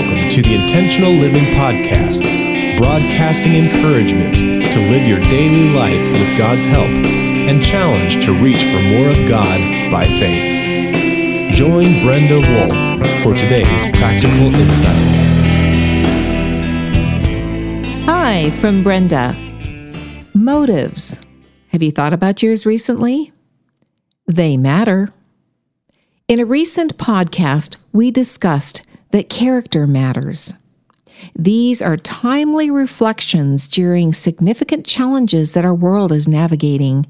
Welcome to the Intentional Living Podcast, broadcasting encouragement to live your daily life with God's help and challenge to reach for more of God by faith. Join Brenda Wolf for today's practical insights. Hi, from Brenda. Motives. Have you thought about yours recently? They matter. In a recent podcast, we discussed that character matters. These are timely reflections during significant challenges that our world is navigating.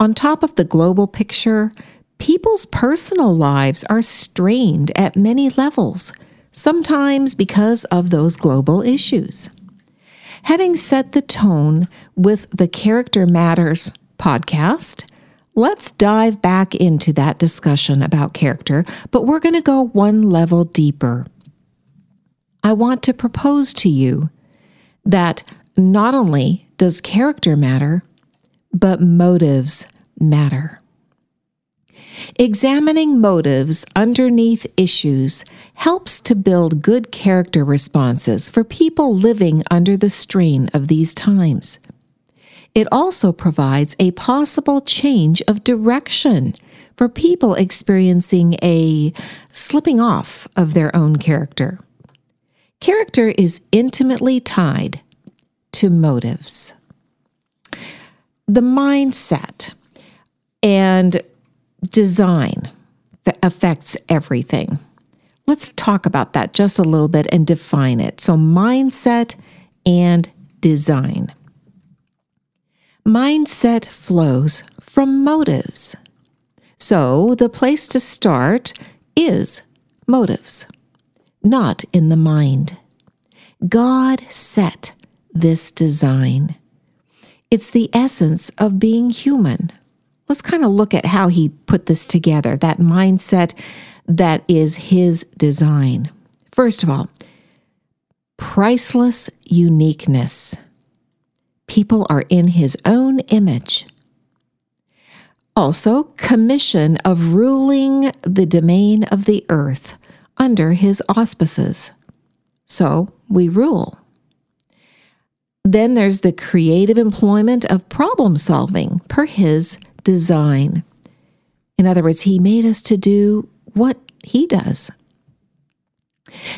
On top of the global picture, people's personal lives are strained at many levels, sometimes because of those global issues. Having set the tone with the Character Matters podcast, let's dive back into that discussion about character, but we're going to go one level deeper. I want to propose to you that not only does character matter, but motives matter. Examining motives underneath issues helps to build good character responses for people living under the strain of these times. It also provides a possible change of direction for people experiencing a slipping off of their own character. Character is intimately tied to motives. The mindset and design that affects everything. Let's talk about that just a little bit and define it. So, mindset and design. Mindset flows from motives. So, the place to start is motives not in the mind. God set this design. It's the essence of being human. Let's kind of look at how he put this together, that mindset that is his design. First of all, priceless uniqueness. People are in his own image. Also, commission of ruling the domain of the earth under his auspices. So we rule. Then there's the creative employment of problem solving per his design. In other words, he made us to do what he does.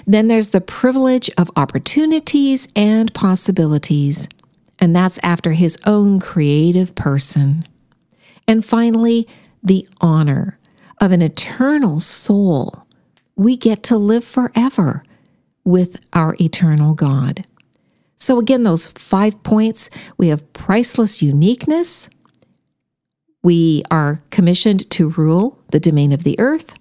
Then there's the privilege of opportunities and possibilities, and that's after his own creative person. And finally, the honor of an eternal soul we get to live forever with our eternal God. So, again, those five points we have priceless uniqueness. We are commissioned to rule the domain of the earth.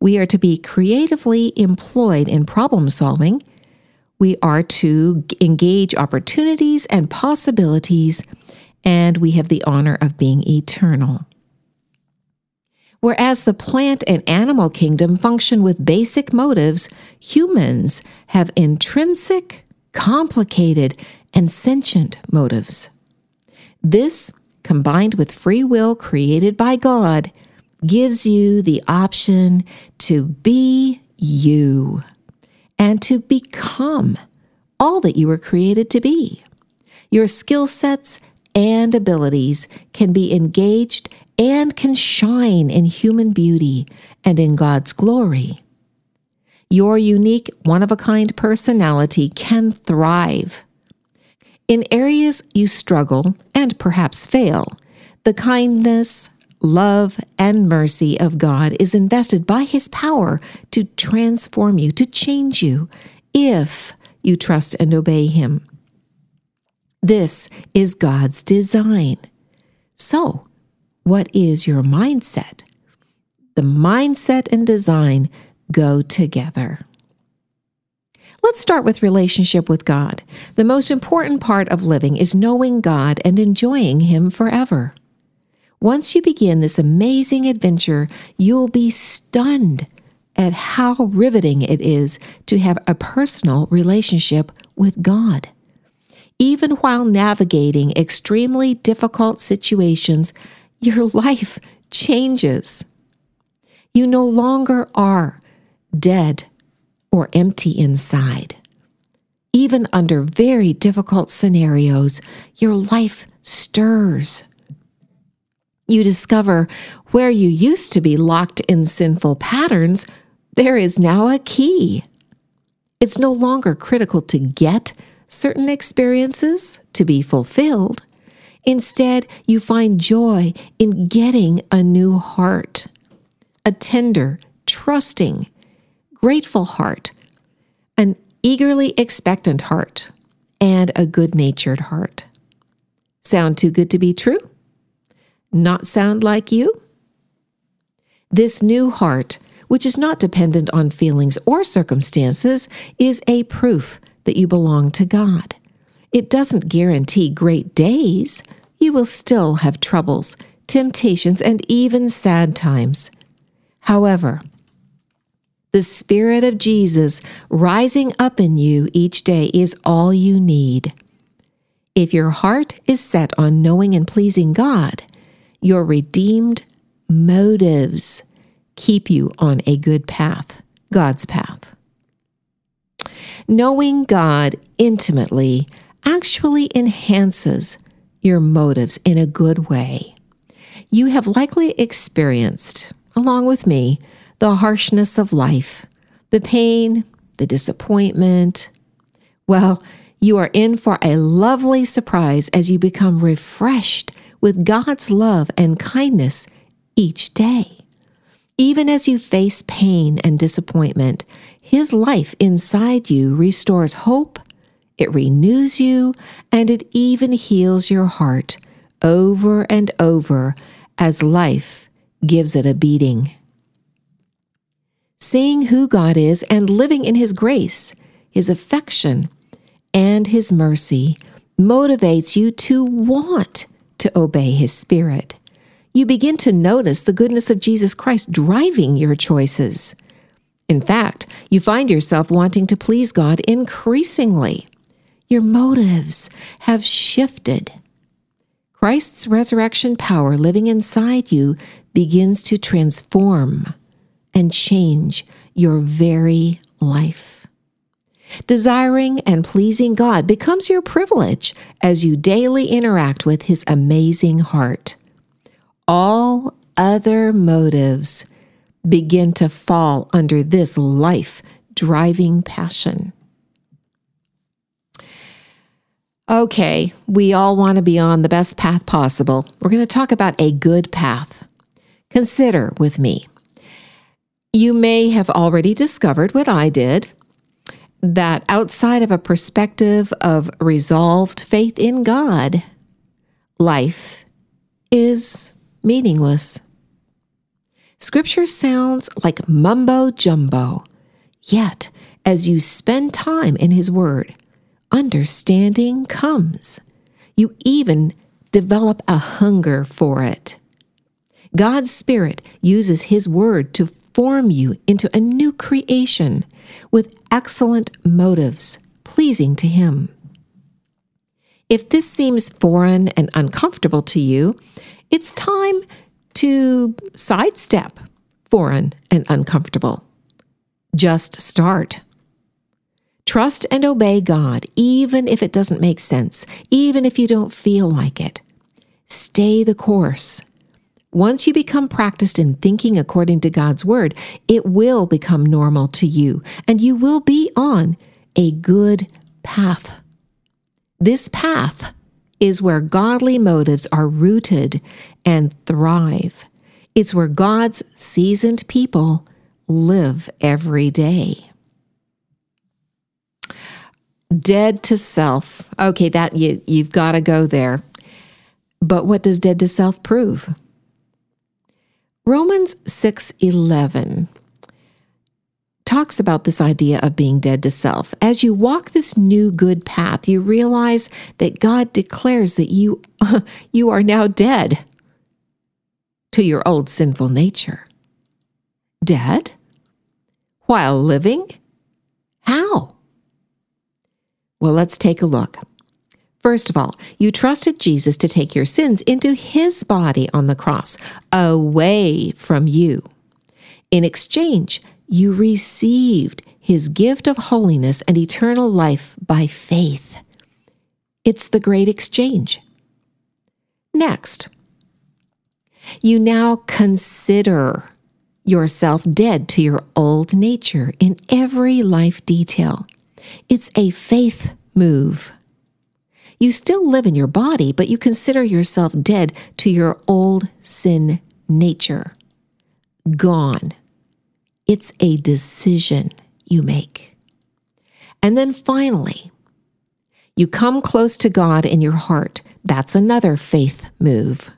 We are to be creatively employed in problem solving. We are to engage opportunities and possibilities. And we have the honor of being eternal. Whereas the plant and animal kingdom function with basic motives, humans have intrinsic, complicated, and sentient motives. This, combined with free will created by God, gives you the option to be you and to become all that you were created to be. Your skill sets and abilities can be engaged and can shine in human beauty and in God's glory. Your unique, one of a kind personality can thrive. In areas you struggle and perhaps fail, the kindness, love, and mercy of God is invested by His power to transform you, to change you, if you trust and obey Him. This is God's design. So, what is your mindset? The mindset and design go together. Let's start with relationship with God. The most important part of living is knowing God and enjoying Him forever. Once you begin this amazing adventure, you'll be stunned at how riveting it is to have a personal relationship with God. Even while navigating extremely difficult situations, your life changes. You no longer are dead or empty inside. Even under very difficult scenarios, your life stirs. You discover where you used to be locked in sinful patterns, there is now a key. It's no longer critical to get certain experiences to be fulfilled. Instead, you find joy in getting a new heart, a tender, trusting, grateful heart, an eagerly expectant heart, and a good natured heart. Sound too good to be true? Not sound like you? This new heart, which is not dependent on feelings or circumstances, is a proof that you belong to God. It doesn't guarantee great days. You will still have troubles, temptations, and even sad times. However, the Spirit of Jesus rising up in you each day is all you need. If your heart is set on knowing and pleasing God, your redeemed motives keep you on a good path, God's path. Knowing God intimately actually enhances your motives in a good way. You have likely experienced, along with me, the harshness of life, the pain, the disappointment. Well, you are in for a lovely surprise as you become refreshed with God's love and kindness each day. Even as you face pain and disappointment, His life inside you restores hope, it renews you, and it even heals your heart over and over as life gives it a beating. Seeing who God is and living in His grace, His affection, and His mercy motivates you to want to obey His Spirit. You begin to notice the goodness of Jesus Christ driving your choices. In fact, you find yourself wanting to please God increasingly. Your motives have shifted. Christ's resurrection power living inside you begins to transform and change your very life. Desiring and pleasing God becomes your privilege as you daily interact with His amazing heart. All other motives begin to fall under this life driving passion. Okay, we all want to be on the best path possible. We're going to talk about a good path. Consider with me. You may have already discovered what I did that outside of a perspective of resolved faith in God, life is meaningless. Scripture sounds like mumbo jumbo, yet, as you spend time in His Word, understanding comes. You even develop a hunger for it. God's Spirit uses His Word to form you into a new creation with excellent motives, pleasing to Him. If this seems foreign and uncomfortable to you, it's time to sidestep foreign and uncomfortable. Just start. Trust and obey God, even if it doesn't make sense, even if you don't feel like it. Stay the course. Once you become practiced in thinking according to God's word, it will become normal to you and you will be on a good path. This path is where godly motives are rooted and thrive. It's where God's seasoned people live every day. Dead to self. Okay, that you you've got to go there. But what does dead to self prove? Romans 6:11 talks about this idea of being dead to self. As you walk this new good path, you realize that God declares that you you are now dead to your old sinful nature. Dead while living? How? Well, let's take a look. First of all, you trusted Jesus to take your sins into his body on the cross, away from you. In exchange, you received his gift of holiness and eternal life by faith. It's the great exchange. Next, you now consider yourself dead to your old nature in every life detail. It's a faith move. You still live in your body, but you consider yourself dead to your old sin nature. Gone. It's a decision you make. And then finally, you come close to God in your heart. That's another faith move.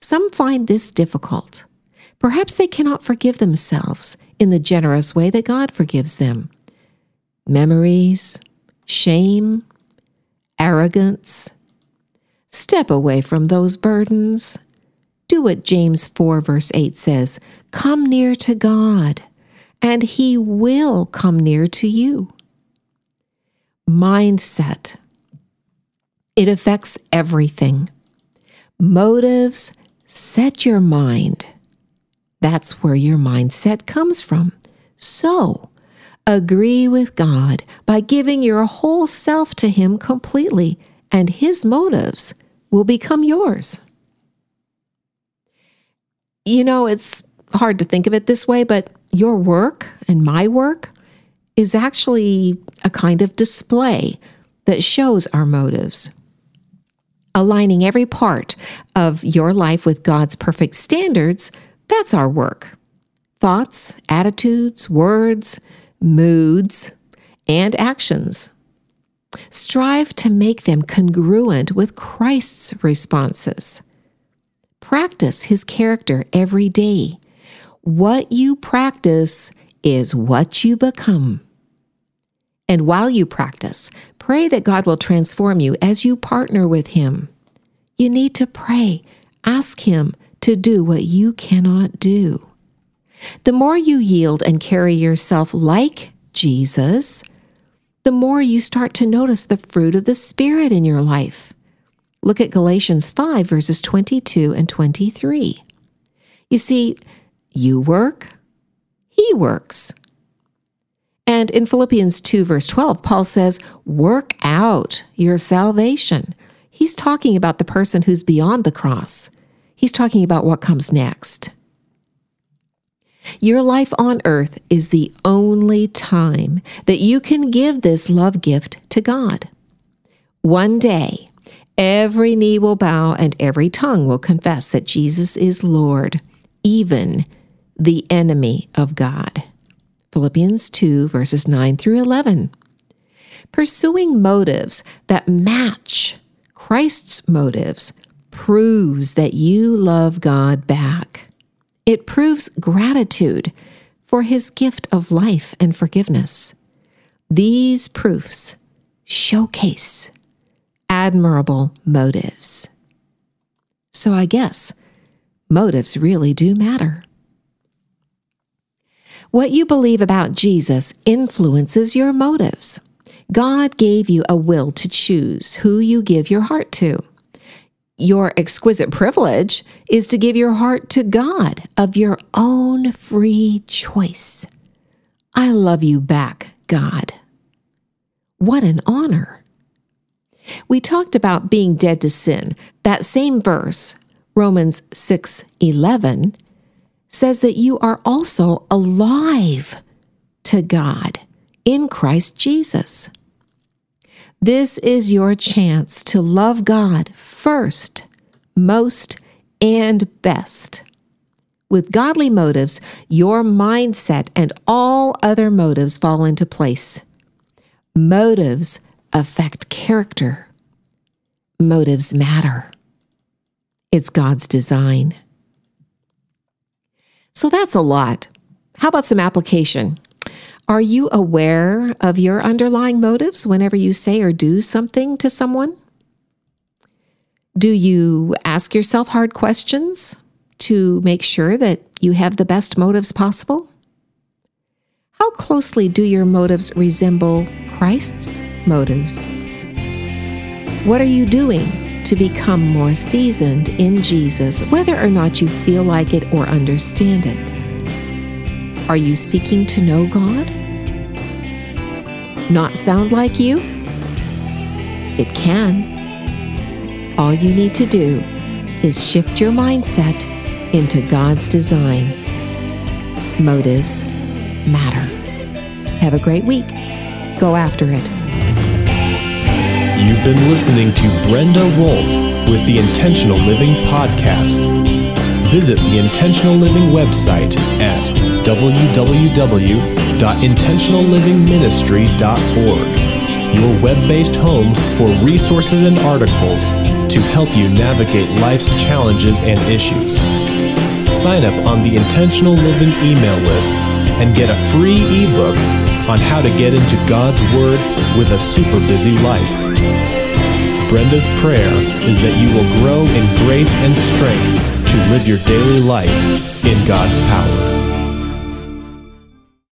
Some find this difficult. Perhaps they cannot forgive themselves in the generous way that God forgives them. Memories, shame, arrogance. Step away from those burdens. Do what James 4, verse 8 says Come near to God, and He will come near to you. Mindset. It affects everything. Motives set your mind. That's where your mindset comes from. So, agree with God by giving your whole self to Him completely, and His motives will become yours. You know, it's hard to think of it this way, but your work and my work is actually a kind of display that shows our motives. Aligning every part of your life with God's perfect standards, that's our work. Thoughts, attitudes, words, moods, and actions. Strive to make them congruent with Christ's responses. Practice his character every day. What you practice is what you become. And while you practice, pray that God will transform you as you partner with Him. You need to pray, ask Him to do what you cannot do. The more you yield and carry yourself like Jesus, the more you start to notice the fruit of the Spirit in your life. Look at Galatians 5, verses 22 and 23. You see, you work, He works. And in Philippians 2, verse 12, Paul says, Work out your salvation. He's talking about the person who's beyond the cross. He's talking about what comes next. Your life on earth is the only time that you can give this love gift to God. One day, every knee will bow and every tongue will confess that Jesus is Lord, even the enemy of God. Philippians 2, verses 9 through 11. Pursuing motives that match Christ's motives proves that you love God back. It proves gratitude for his gift of life and forgiveness. These proofs showcase admirable motives. So I guess motives really do matter. What you believe about Jesus influences your motives. God gave you a will to choose who you give your heart to. Your exquisite privilege is to give your heart to God of your own free choice. I love you back, God. What an honor. We talked about being dead to sin. That same verse, Romans 6:11, says that you are also alive to God in Christ Jesus. This is your chance to love God first, most, and best. With godly motives, your mindset and all other motives fall into place. Motives affect character. Motives matter. It's God's design. So that's a lot. How about some application? Are you aware of your underlying motives whenever you say or do something to someone? Do you ask yourself hard questions to make sure that you have the best motives possible? How closely do your motives resemble Christ's motives? What are you doing to become more seasoned in Jesus, whether or not you feel like it or understand it? Are you seeking to know God? not sound like you? It can. All you need to do is shift your mindset into God's design. Motives matter. Have a great week. Go after it. You've been listening to Brenda Wolf with the Intentional Living Podcast. Visit the Intentional Living website at www.intentionallivingministry.org, your web based home for resources and articles to help you navigate life's challenges and issues. Sign up on the Intentional Living email list and get a free ebook on how to get into God's Word with a super busy life. Brenda's prayer is that you will grow in grace and strength to live your daily life in God's power.